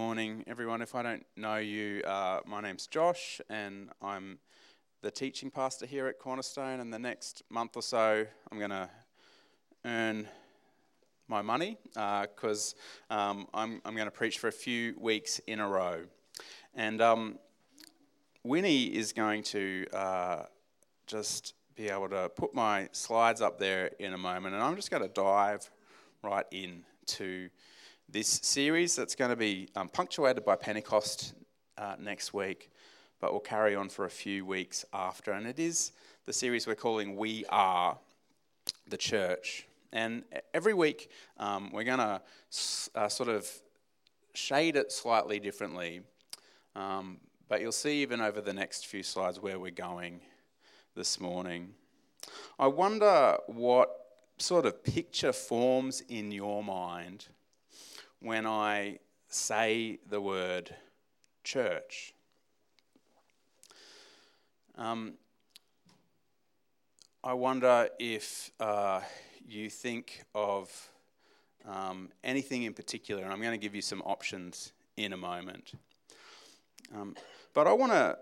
morning, everyone. If I don't know you, uh, my name's Josh, and I'm the teaching pastor here at Cornerstone. And the next month or so, I'm going to earn my money because uh, um, I'm, I'm going to preach for a few weeks in a row. And um, Winnie is going to uh, just be able to put my slides up there in a moment, and I'm just going to dive right in to this series that's going to be um, punctuated by Pentecost uh, next week, but will carry on for a few weeks after. And it is the series we're calling We Are the Church. And every week um, we're going to uh, sort of shade it slightly differently. Um, but you'll see even over the next few slides where we're going this morning. I wonder what sort of picture forms in your mind when I say the word church. Um, I wonder if uh, you think of um, anything in particular, and I'm going to give you some options in a moment. Um, but I want to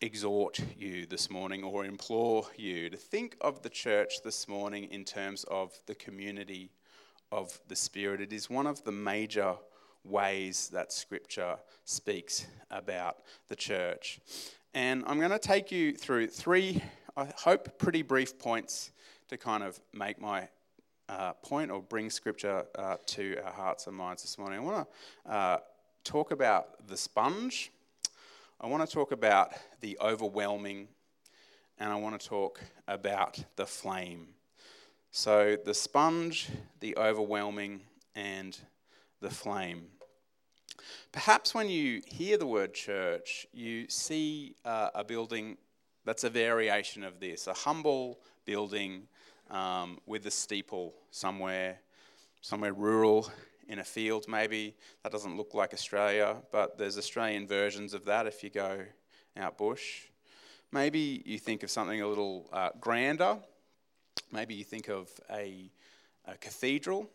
exhort you this morning or implore you to think of the church this morning in terms of the community of the Spirit. It is one of the major ways that Scripture speaks about the church. And I'm going to take you through three, I hope, pretty brief points to kind of make my uh, point or bring Scripture uh, to our hearts and minds this morning. I want to uh, talk about the sponge I want to talk about the overwhelming, and I want to talk about the flame. So, the sponge, the overwhelming, and the flame. Perhaps when you hear the word church, you see uh, a building that's a variation of this a humble building um, with a steeple somewhere, somewhere rural in a field, maybe. That doesn't look like Australia, but there's Australian versions of that if you go out bush. Maybe you think of something a little uh, grander. Maybe you think of a, a cathedral.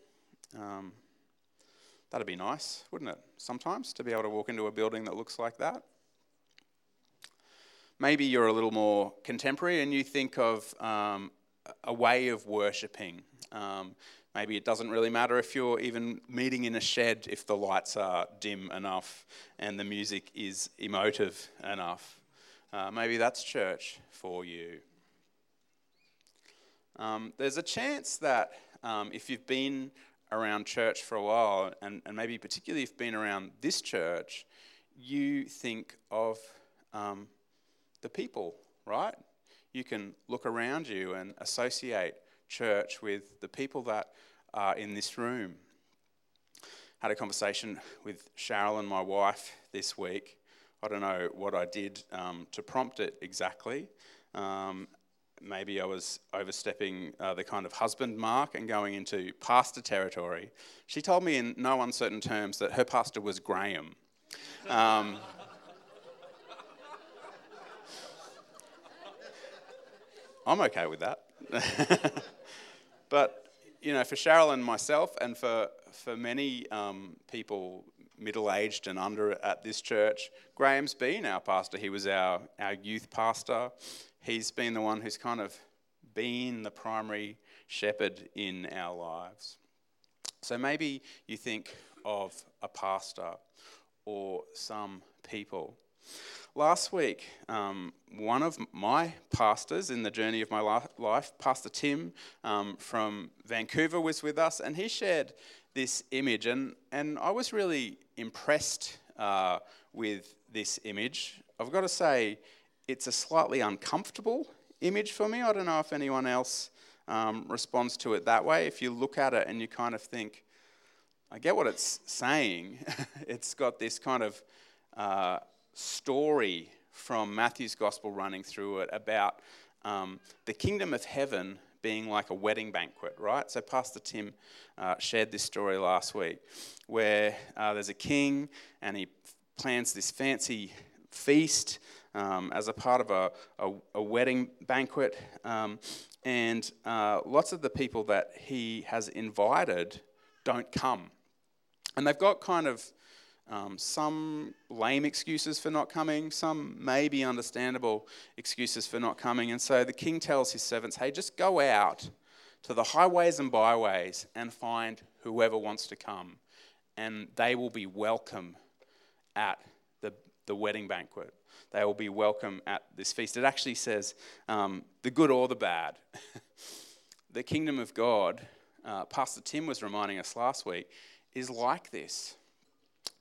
Um, that'd be nice, wouldn't it? Sometimes to be able to walk into a building that looks like that. Maybe you're a little more contemporary and you think of um, a way of worshipping. Um, Maybe it doesn't really matter if you're even meeting in a shed if the lights are dim enough and the music is emotive enough. Uh, maybe that's church for you. Um, there's a chance that um, if you've been around church for a while, and, and maybe particularly if you've been around this church, you think of um, the people, right? You can look around you and associate church with the people that are in this room. Had a conversation with Cheryl and my wife this week. I don't know what I did um, to prompt it exactly. Um, maybe I was overstepping uh, the kind of husband mark and going into pastor territory. She told me in no uncertain terms that her pastor was Graham. Um, I'm okay with that. but, you know, for Cheryl and myself, and for, for many um, people middle aged and under at this church, Graham's been our pastor. He was our, our youth pastor. He's been the one who's kind of been the primary shepherd in our lives. So maybe you think of a pastor or some people. Last week, um, one of my pastors in the journey of my life, Pastor Tim um, from Vancouver, was with us, and he shared this image, and, and I was really impressed uh, with this image. I've got to say, it's a slightly uncomfortable image for me. I don't know if anyone else um, responds to it that way. If you look at it and you kind of think, I get what it's saying, it's got this kind of uh, story from Matthew's gospel running through it about um, the kingdom of heaven being like a wedding banquet, right? So, Pastor Tim uh, shared this story last week where uh, there's a king and he plans this fancy feast um, as a part of a, a, a wedding banquet. Um, and uh, lots of the people that he has invited don't come. And they've got kind of um, some lame excuses for not coming, some maybe understandable excuses for not coming. And so the king tells his servants, hey, just go out to the highways and byways and find whoever wants to come, and they will be welcome at the, the wedding banquet. They will be welcome at this feast. It actually says um, the good or the bad. the kingdom of God, uh, Pastor Tim was reminding us last week, is like this.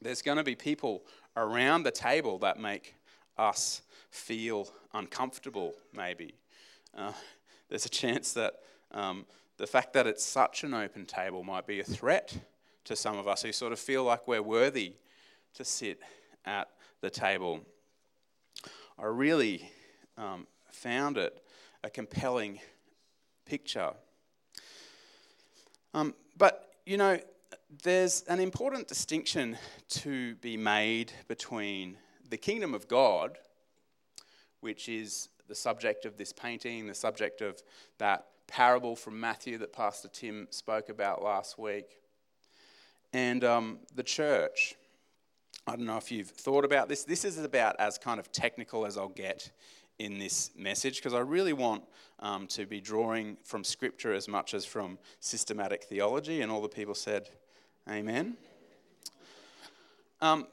There's going to be people around the table that make us feel uncomfortable, maybe. Uh, there's a chance that um, the fact that it's such an open table might be a threat to some of us who sort of feel like we're worthy to sit at the table. I really um, found it a compelling picture. Um, but, you know, there's an important distinction to be made between the kingdom of God, which is the subject of this painting, the subject of that parable from Matthew that Pastor Tim spoke about last week, and um, the church. I don't know if you've thought about this. This is about as kind of technical as I'll get in this message because I really want um, to be drawing from scripture as much as from systematic theology. And all the people said, Amen. Um,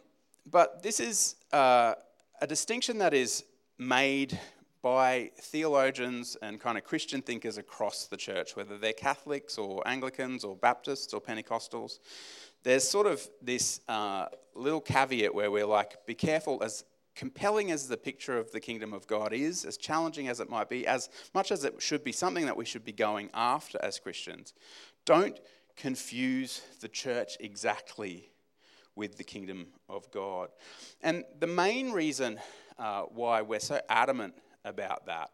but this is uh, a distinction that is made by theologians and kind of Christian thinkers across the church, whether they're Catholics or Anglicans or Baptists or Pentecostals there's sort of this uh, little caveat where we're like, be careful, as compelling as the picture of the kingdom of God is, as challenging as it might be, as much as it should be something that we should be going after as Christians, don't confuse the church exactly with the kingdom of God. And the main reason uh, why we're so adamant about that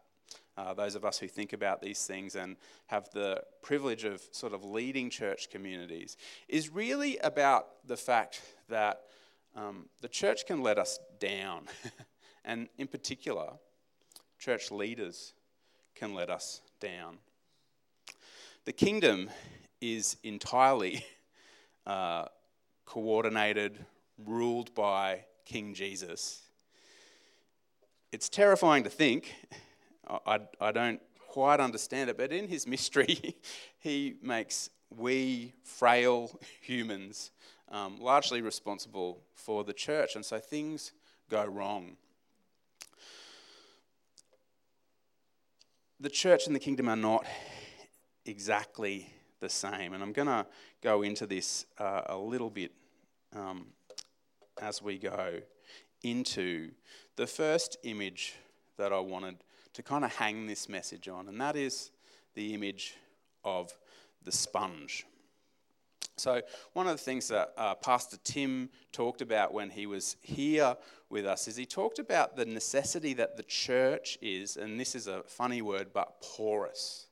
uh, those of us who think about these things and have the privilege of sort of leading church communities, is really about the fact that um, the church can let us down. and in particular, church leaders can let us down. The kingdom is entirely uh, coordinated, ruled by King Jesus. It's terrifying to think I, I don't quite understand it, but in his mystery, he makes we frail humans um, largely responsible for the church, and so things go wrong. The church and the kingdom are not exactly the same, and I'm going to go into this uh, a little bit um, as we go into the first image that I wanted to kind of hang this message on, and that is the image of the sponge. So, one of the things that uh, Pastor Tim talked about when he was here with us is he talked about the necessity that the church is, and this is a funny word, but porous.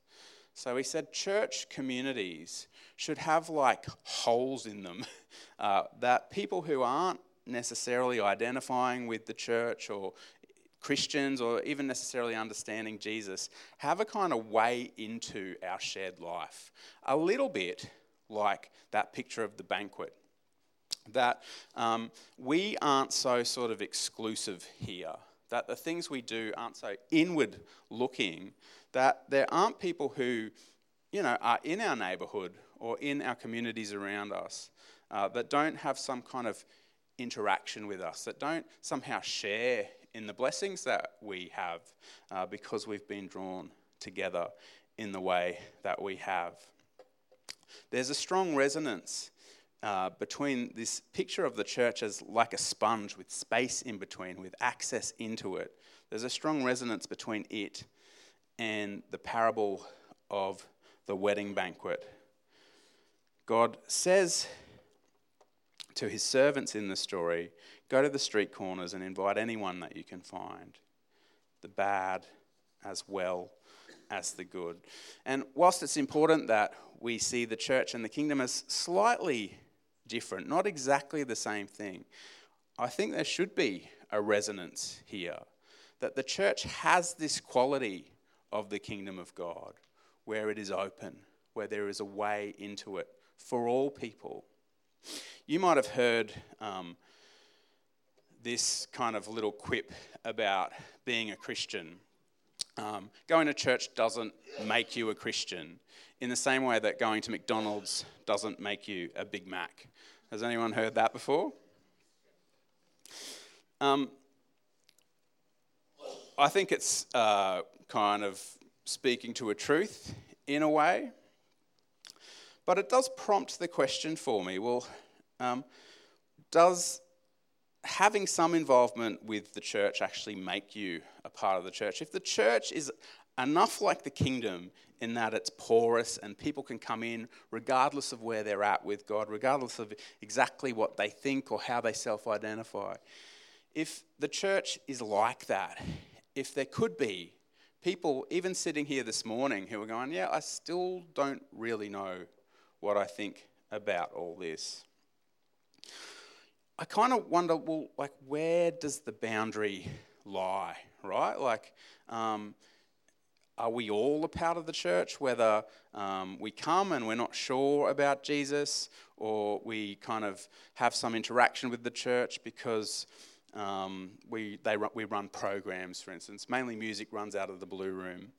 So, he said church communities should have like holes in them uh, that people who aren't necessarily identifying with the church or Christians or even necessarily understanding Jesus have a kind of way into our shared life. A little bit like that picture of the banquet. That um, we aren't so sort of exclusive here, that the things we do aren't so inward looking, that there aren't people who, you know, are in our neighborhood or in our communities around us uh, that don't have some kind of interaction with us, that don't somehow share in the blessings that we have uh, because we've been drawn together in the way that we have. There's a strong resonance uh, between this picture of the church as like a sponge with space in between, with access into it. There's a strong resonance between it and the parable of the wedding banquet. God says to his servants in the story, Go to the street corners and invite anyone that you can find, the bad as well as the good. And whilst it's important that we see the church and the kingdom as slightly different, not exactly the same thing, I think there should be a resonance here. That the church has this quality of the kingdom of God where it is open, where there is a way into it for all people You might have heard um, this kind of little quip about being a Christian. Um, going to church doesn't make you a Christian, in the same way that going to McDonald's doesn't make you a Big Mac. Has anyone heard that before? Um, I think it's uh, kind of speaking to a truth in a way, but it does prompt the question for me well, um, does having some involvement with the church actually make you a part of the church? If the church is enough like the kingdom in that it's porous and people can come in regardless of where they're at with God, regardless of exactly what they think or how they self identify. If the church is like that, if there could be people, even sitting here this morning, who are going, Yeah, I still don't really know what I think about all this. I kind of wonder, well, like, where does the boundary lie, right? Like, um, are we all a part of the church? Whether um, we come and we're not sure about Jesus, or we kind of have some interaction with the church because um, we, they, we run programs, for instance. Mainly music runs out of the Blue Room,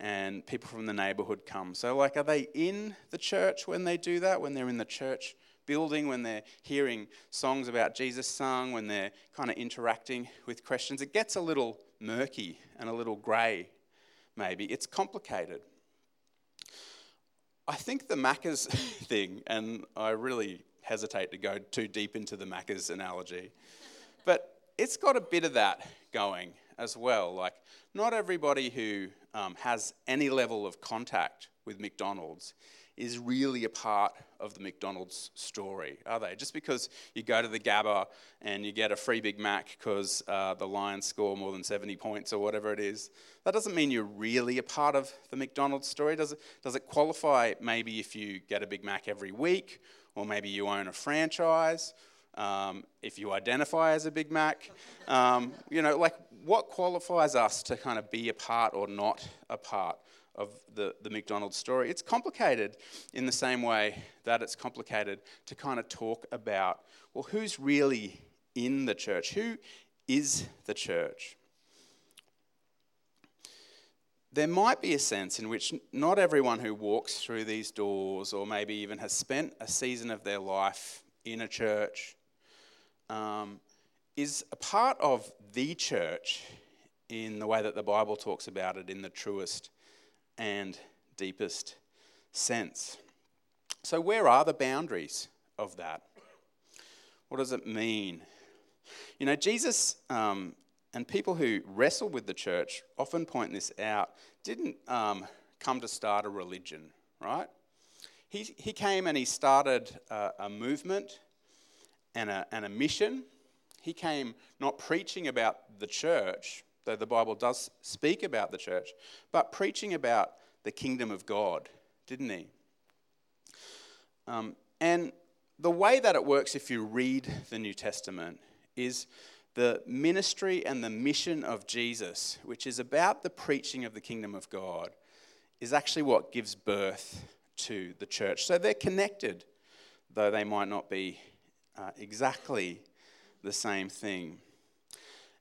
and people from the neighbourhood come. So, like, are they in the church when they do that? When they're in the church building, when they're hearing songs about Jesus sung, when they're kind of interacting with questions? It gets a little murky and a little grey, maybe. It's complicated. I think the Macca's thing, and I really hesitate to go too deep into the Macca's analogy, but it's got a bit of that going as well. Like, not everybody who um, has any level of contact with McDonald's is really a part of the McDonald's story, are they? Just because you go to the Gabba and you get a free Big Mac because uh, the Lions score more than 70 points or whatever it is, that doesn't mean you're really a part of the McDonald's story. Does it, does it qualify maybe if you get a Big Mac every week, or maybe you own a franchise, um, if you identify as a Big Mac. Um, you know, like what qualifies us to kind of be a part or not a part of the, the McDonald's story? It's complicated in the same way that it's complicated to kind of talk about, well, who's really in the church? Who is the church? There might be a sense in which not everyone who walks through these doors, or maybe even has spent a season of their life in a church, um, is a part of the church in the way that the Bible talks about it in the truest and deepest sense. So, where are the boundaries of that? What does it mean? You know, Jesus um, and people who wrestle with the church often point this out, didn't um, come to start a religion, right? He, he came and he started a, a movement and a, and a mission. He came not preaching about the church, though the Bible does speak about the church, but preaching about the kingdom of God, didn't he? Um, and the way that it works, if you read the New Testament, is the ministry and the mission of Jesus, which is about the preaching of the kingdom of God, is actually what gives birth to the church. So they're connected, though they might not be uh, exactly the same thing.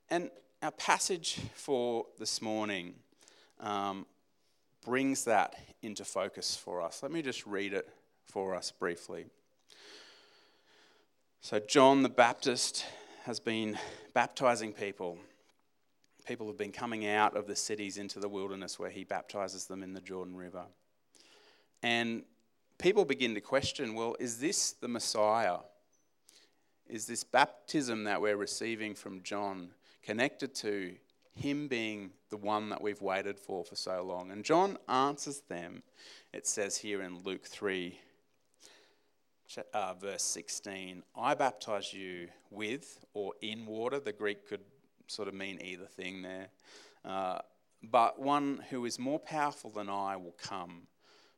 And our passage for this morning um, brings that into focus for us. Let me just read it for us briefly. So, John the Baptist has been baptizing people. People have been coming out of the cities into the wilderness where he baptizes them in the Jordan River. And people begin to question well, is this the Messiah? Is this baptism that we're receiving from John connected to him being the one that we've waited for for so long? And John answers them. It says here in Luke 3 uh, verse 16, I baptize you with or in water. The Greek could sort of mean either thing there. Uh, but one who is more powerful than I will come,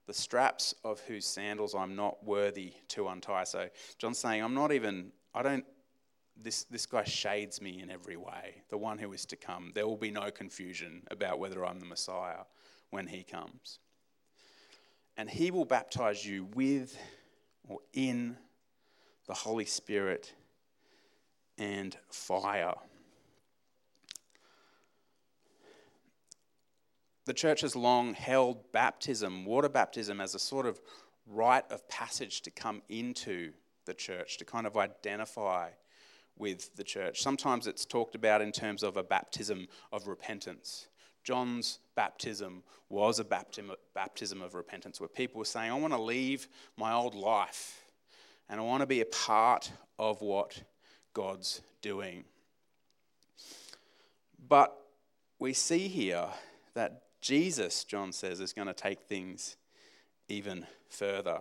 the straps of whose sandals I'm not worthy to untie. So John's saying, I'm not even, I don't, this, this guy shades me in every way, the one who is to come. There will be no confusion about whether I'm the Messiah when he comes. And he will baptize you with or in the Holy Spirit, and fire. The church has long held baptism, water baptism, as a sort of rite of passage to come into the church, to kind of identify with the church. Sometimes it's talked about in terms of a baptism of repentance. John's baptism was a baptism of repentance where people were saying, I want to leave my old life and I want to be a part of what God's doing. But we see here that Jesus, John says, is going to take things even further.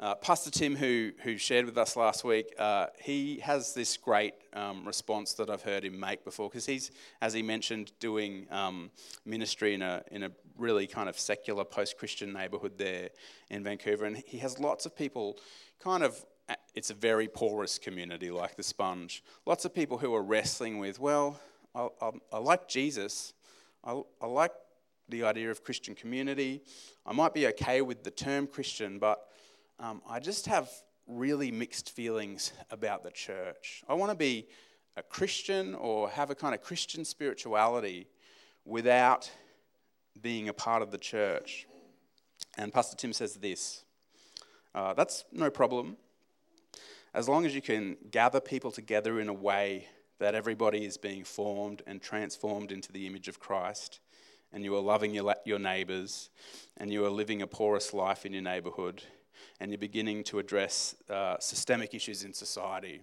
Uh, Pastor Tim, who, who shared with us last week, uh, he has this great um, response that I've heard him make before because he's, as he mentioned, doing um, ministry in a, in a really kind of secular post Christian neighborhood there in Vancouver. And he has lots of people kind of, it's a very porous community like the sponge. Lots of people who are wrestling with, well, I, I, I like Jesus, I, I like the idea of Christian community. I might be okay with the term Christian, but um, I just have really mixed feelings about the church. I want to be a Christian or have a kind of Christian spirituality without being a part of the church. And Pastor Tim says this uh, that's no problem. As long as you can gather people together in a way that everybody is being formed and transformed into the image of Christ, and you are loving your, your neighbours, and you are living a porous life in your neighbourhood, and you're beginning to address uh, systemic issues in society,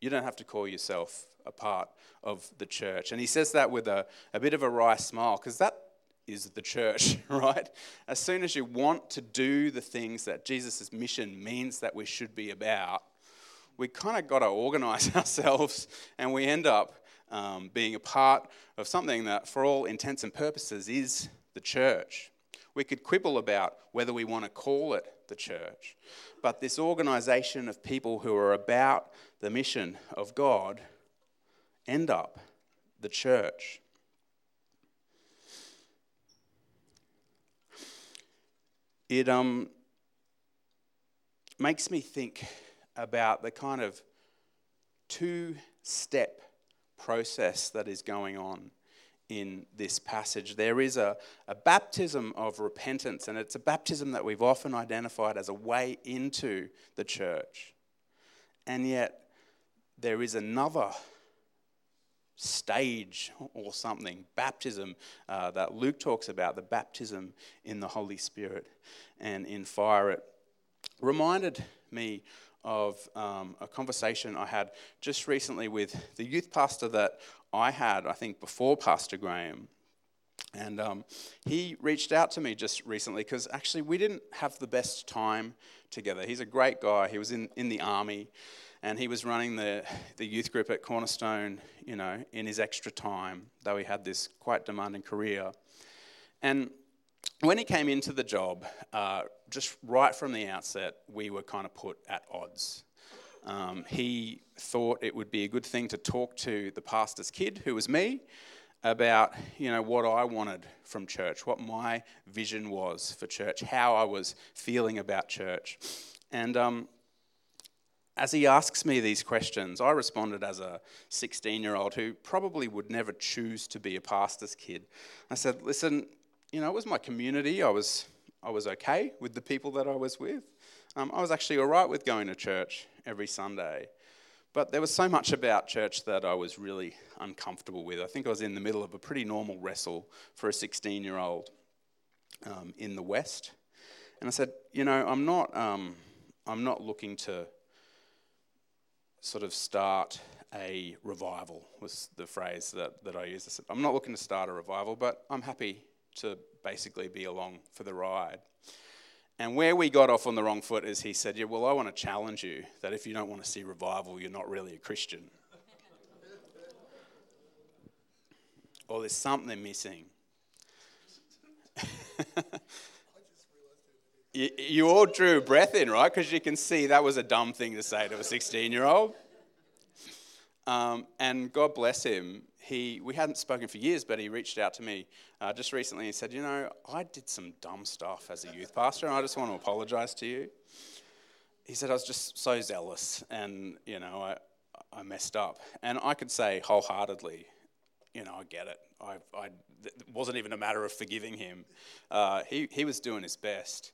you don't have to call yourself a part of the church. And he says that with a, a bit of a wry smile, because that is the church, right? As soon as you want to do the things that Jesus' mission means that we should be about, we kind of got to organize ourselves and we end up um, being a part of something that, for all intents and purposes, is the church. We could quibble about whether we want to call it the church, but this organization of people who are about the mission of God end up the church. It um, makes me think about the kind of two step process that is going on in this passage. There is a, a baptism of repentance, and it's a baptism that we've often identified as a way into the church. And yet, there is another stage or something, baptism, uh, that Luke talks about, the baptism in the Holy Spirit and in fire. It reminded me of um, a conversation I had just recently with the youth pastor that I had, I think, before Pastor Graham. And um, he reached out to me just recently because actually we didn't have the best time together. He's a great guy. He was in, in the army and he was running the, the youth group at Cornerstone, you know, in his extra time, though he had this quite demanding career. And when he came into the job, uh, just right from the outset, we were kind of put at odds. Um, he thought it would be a good thing to talk to the pastor's kid, who was me, about you know what I wanted from church, what my vision was for church, how I was feeling about church, and um, as he asks me these questions, I responded as a 16 year old who probably would never choose to be a pastor's kid. I said, Listen, you know, it was my community. I was, I was okay with the people that I was with. Um, I was actually all right with going to church every Sunday. But there was so much about church that I was really uncomfortable with. I think I was in the middle of a pretty normal wrestle for a 16 year old um, in the West. And I said, you know, I'm not, um, I'm not looking to sort of start a revival, was the phrase that, that I used. I said, I'm not looking to start a revival, but I'm happy to basically be along for the ride. And where we got off on the wrong foot is he said, Yeah, well, I want to challenge you that if you don't want to see revival, you're not really a Christian. or there's something missing. you, you all drew breath in, right? Because you can see that was a dumb thing to say to a 16 year old. Um, and God bless him, he, we hadn't spoken for years, but he reached out to me uh, just recently and said, You know, I did some dumb stuff as a youth pastor, and I just want to apologize to you. he said, I was just so zealous and, you know, I, I messed up. And I could say wholeheartedly, you know, I get it. I, I, it wasn't even a matter of forgiving him. Uh, he, he was doing his best.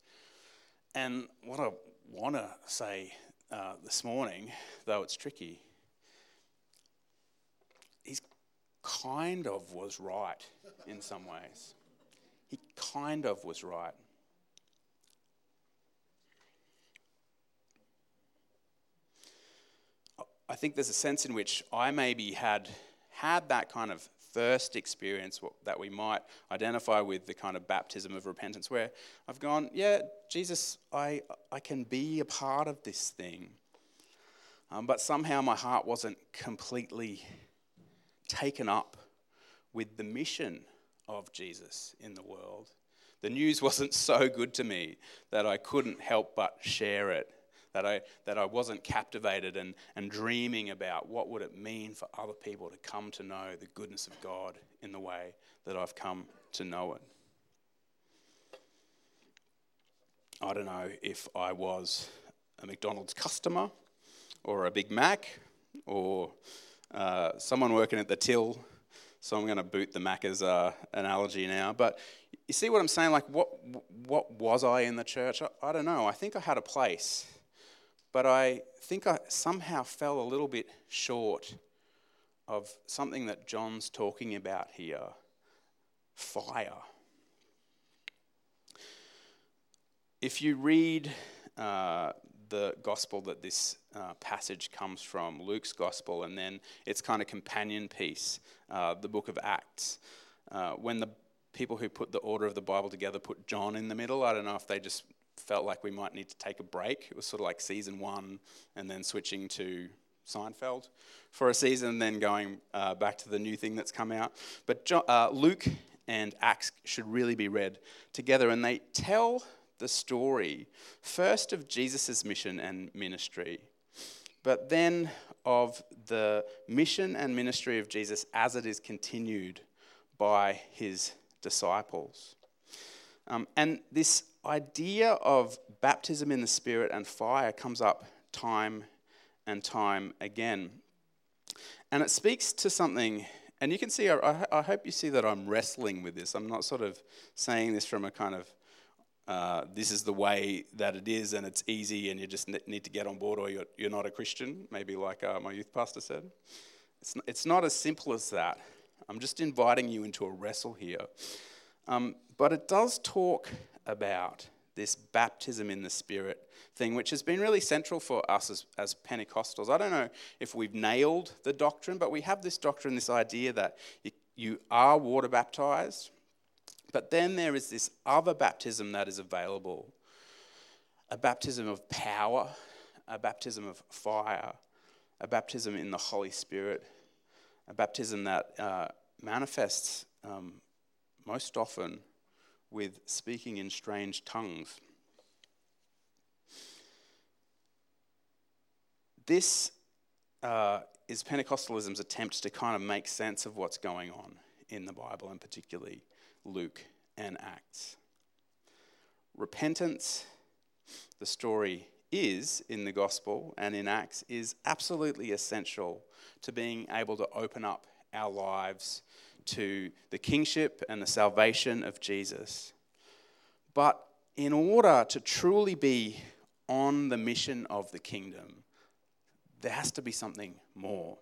And what I want to say uh, this morning, though it's tricky, he's kind of was right in some ways. He kind of was right. I think there's a sense in which I maybe had had that kind of first experience that we might identify with the kind of baptism of repentance, where I've gone, yeah, Jesus, I, I can be a part of this thing. Um, but somehow my heart wasn't completely taken up with the mission of Jesus in the world. The news wasn't so good to me that I couldn't help but share it that I, that I wasn't captivated and, and dreaming about what would it mean for other people to come to know the goodness of God in the way that I've come to know it. I don't know if I was a McDonald's customer or a Big Mac or uh, someone working at the till. So I'm going to boot the Macca's uh, analogy now. But you see what I'm saying? Like, what, what was I in the church? I, I don't know. I think I had a place but I think I somehow fell a little bit short of something that John's talking about here fire. If you read uh, the gospel that this uh, passage comes from, Luke's gospel, and then its kind of companion piece, uh, the book of Acts, uh, when the people who put the order of the Bible together put John in the middle, I don't know if they just felt like we might need to take a break. It was sort of like season one and then switching to Seinfeld for a season and then going uh, back to the new thing that's come out. But John, uh, Luke and Acts should really be read together and they tell the story first of Jesus' mission and ministry, but then of the mission and ministry of Jesus as it is continued by his disciples. Um, and this idea of baptism in the Spirit and fire comes up time and time again. And it speaks to something, and you can see, I, I hope you see that I'm wrestling with this. I'm not sort of saying this from a kind of, uh, this is the way that it is and it's easy and you just need to get on board or you're, you're not a Christian, maybe like uh, my youth pastor said. It's not, it's not as simple as that. I'm just inviting you into a wrestle here. Um, but it does talk about this baptism in the Spirit thing, which has been really central for us as, as Pentecostals. I don't know if we've nailed the doctrine, but we have this doctrine, this idea that you, you are water baptized, but then there is this other baptism that is available a baptism of power, a baptism of fire, a baptism in the Holy Spirit, a baptism that uh, manifests um, most often with speaking in strange tongues. This uh, is Pentecostalism's attempt to kind of make sense of what's going on in the Bible, and particularly Luke and Acts. Repentance, the story is in the gospel and in Acts, is absolutely essential to being able to open up our lives to the kingship and the salvation of Jesus. But in order to truly be on the mission of the kingdom, there has to be something more.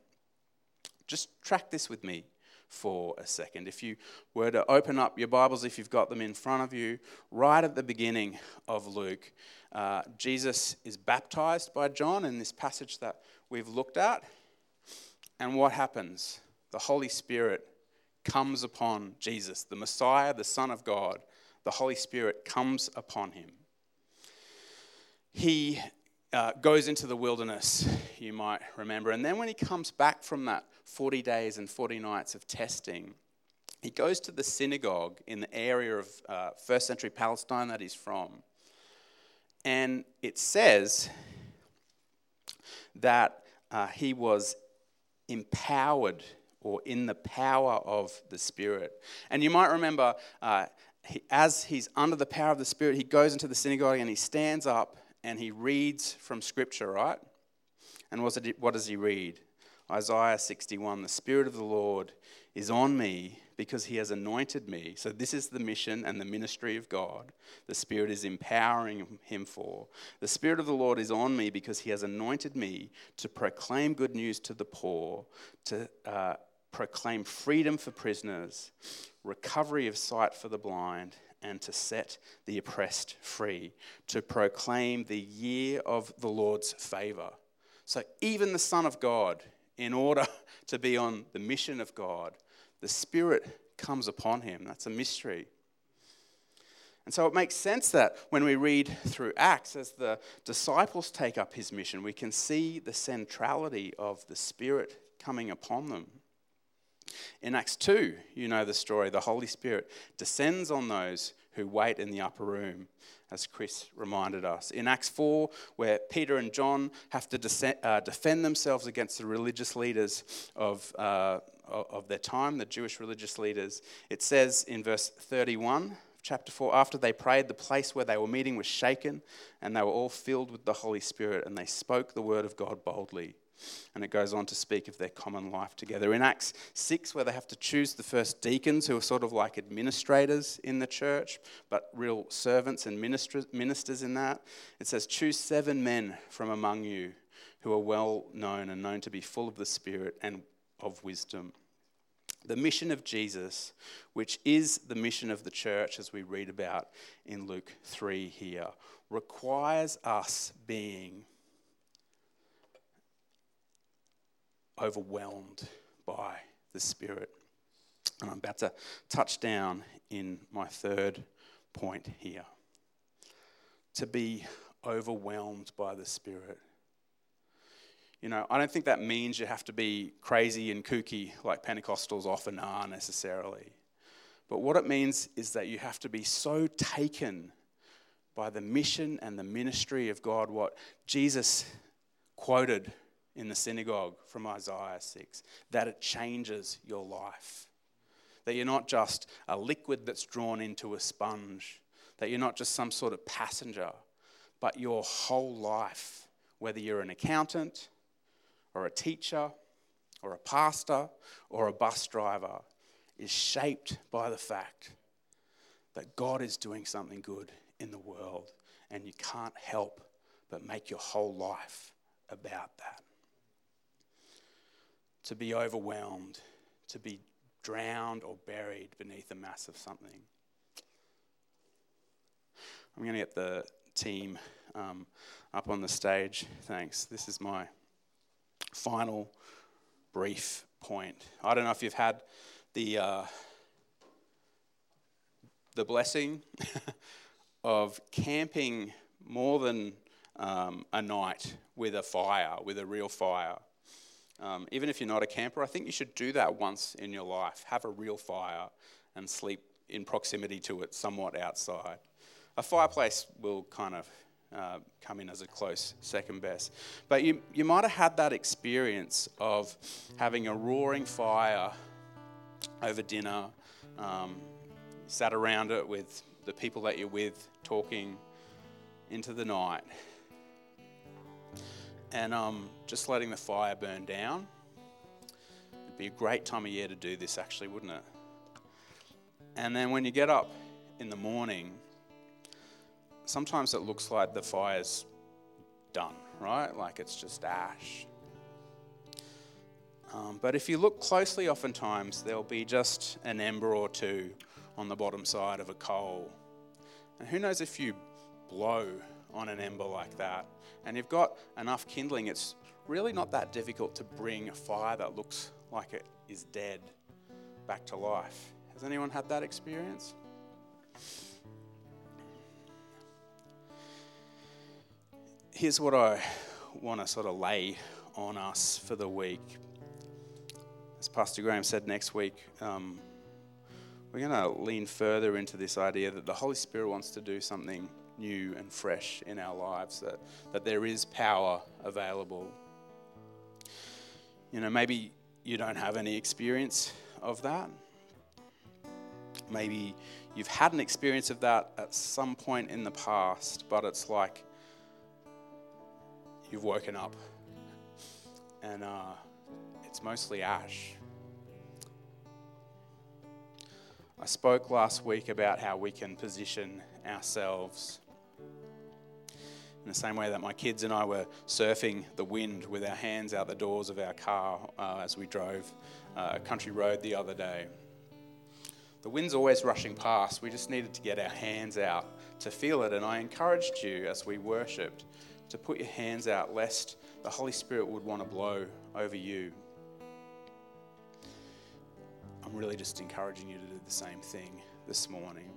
Just track this with me for a second. If you were to open up your Bibles, if you've got them in front of you, right at the beginning of Luke, uh, Jesus is baptized by John in this passage that we've looked at. And what happens? The Holy Spirit comes upon Jesus, the Messiah, the Son of God. The Holy Spirit comes upon him. He uh, goes into the wilderness, you might remember. And then when he comes back from that 40 days and 40 nights of testing, he goes to the synagogue in the area of uh, first century Palestine that he's from. And it says that uh, he was empowered or in the power of the Spirit. And you might remember, uh, he, as he's under the power of the Spirit, he goes into the synagogue and he stands up and he reads from Scripture, right? And what does he read? Isaiah 61 The Spirit of the Lord is on me because he has anointed me. So, this is the mission and the ministry of God. The Spirit is empowering him for. The Spirit of the Lord is on me because he has anointed me to proclaim good news to the poor, to uh, proclaim freedom for prisoners, recovery of sight for the blind, and to set the oppressed free, to proclaim the year of the Lord's favor. So, even the Son of God, in order to be on the mission of God, the Spirit comes upon him. That's a mystery. And so it makes sense that when we read through Acts, as the disciples take up his mission, we can see the centrality of the Spirit coming upon them. In Acts 2, you know the story. The Holy Spirit descends on those who wait in the upper room, as Chris reminded us. In Acts 4, where Peter and John have to uh, defend themselves against the religious leaders of, uh, of their time, the Jewish religious leaders, it says in verse 31 chapter 4 after they prayed the place where they were meeting was shaken and they were all filled with the holy spirit and they spoke the word of god boldly and it goes on to speak of their common life together. In Acts 6, where they have to choose the first deacons, who are sort of like administrators in the church, but real servants and ministers in that, it says, Choose seven men from among you who are well known and known to be full of the Spirit and of wisdom. The mission of Jesus, which is the mission of the church, as we read about in Luke 3 here, requires us being overwhelmed by the Spirit. And I'm about to touch down in my third point here. To be overwhelmed by the Spirit. You know, I don't think that means you have to be crazy and kooky like Pentecostals often are necessarily. But what it means is that you have to be so taken by the mission and the ministry of God, what Jesus quoted in the synagogue from Isaiah 6 that it changes your life. That you're not just a liquid that's drawn into a sponge, that you're not just some sort of passenger, but your whole life, whether you're an accountant or a teacher or a pastor or a bus driver, is shaped by the fact that God is doing something good in the world and you can't help but make your whole life about that to be overwhelmed, to be drowned or buried beneath a mass of something. I'm going to get the team um, up on the stage. Thanks. This is my final brief point. I don't know if you've had the uh, the blessing of camping more than um, a night with a fire, with a real fire. Um, even if you're not a camper, I think you should do that once in your life. Have a real fire and sleep in proximity to it, somewhat outside. A fireplace will kind of uh, come in as a close second best. But you, you might have had that experience of having a roaring fire over dinner, um, sat around it with the people that you're with, talking into the night and um, just letting the fire burn down. It'd be a great time of year to do this, actually, wouldn't it? And then when you get up in the morning, sometimes it looks like the fire's done, right? Like it's just ash. Um, but if you look closely, oftentimes there'll be just an ember or two on the bottom side of a coal. And who knows if you blow on an ember like that, and you've got enough kindling, it's really not that difficult to bring a fire that looks like it is dead back to life. Has anyone had that experience? Here's what I want to sort of lay on us for the week. As Pastor Graham said, next week um, we're going to lean further into this idea that the Holy Spirit wants to do something new and fresh in our lives, that, that there is power available. You know, maybe you don't have any experience of that. Maybe you've had an experience of that at some point in the past, but it's like you've woken up and uh, it's mostly ash. I spoke last week about how we can position ourselves in the same way that my kids and I were surfing the wind with our hands out the doors of our car uh, as we drove uh, a country road the other day. The wind's always rushing past. We just needed to get our hands out to feel it. And I encouraged you as we worshipped to put your hands out lest the Holy Spirit would want to blow over you. I'm really just encouraging you to do the same thing this morning.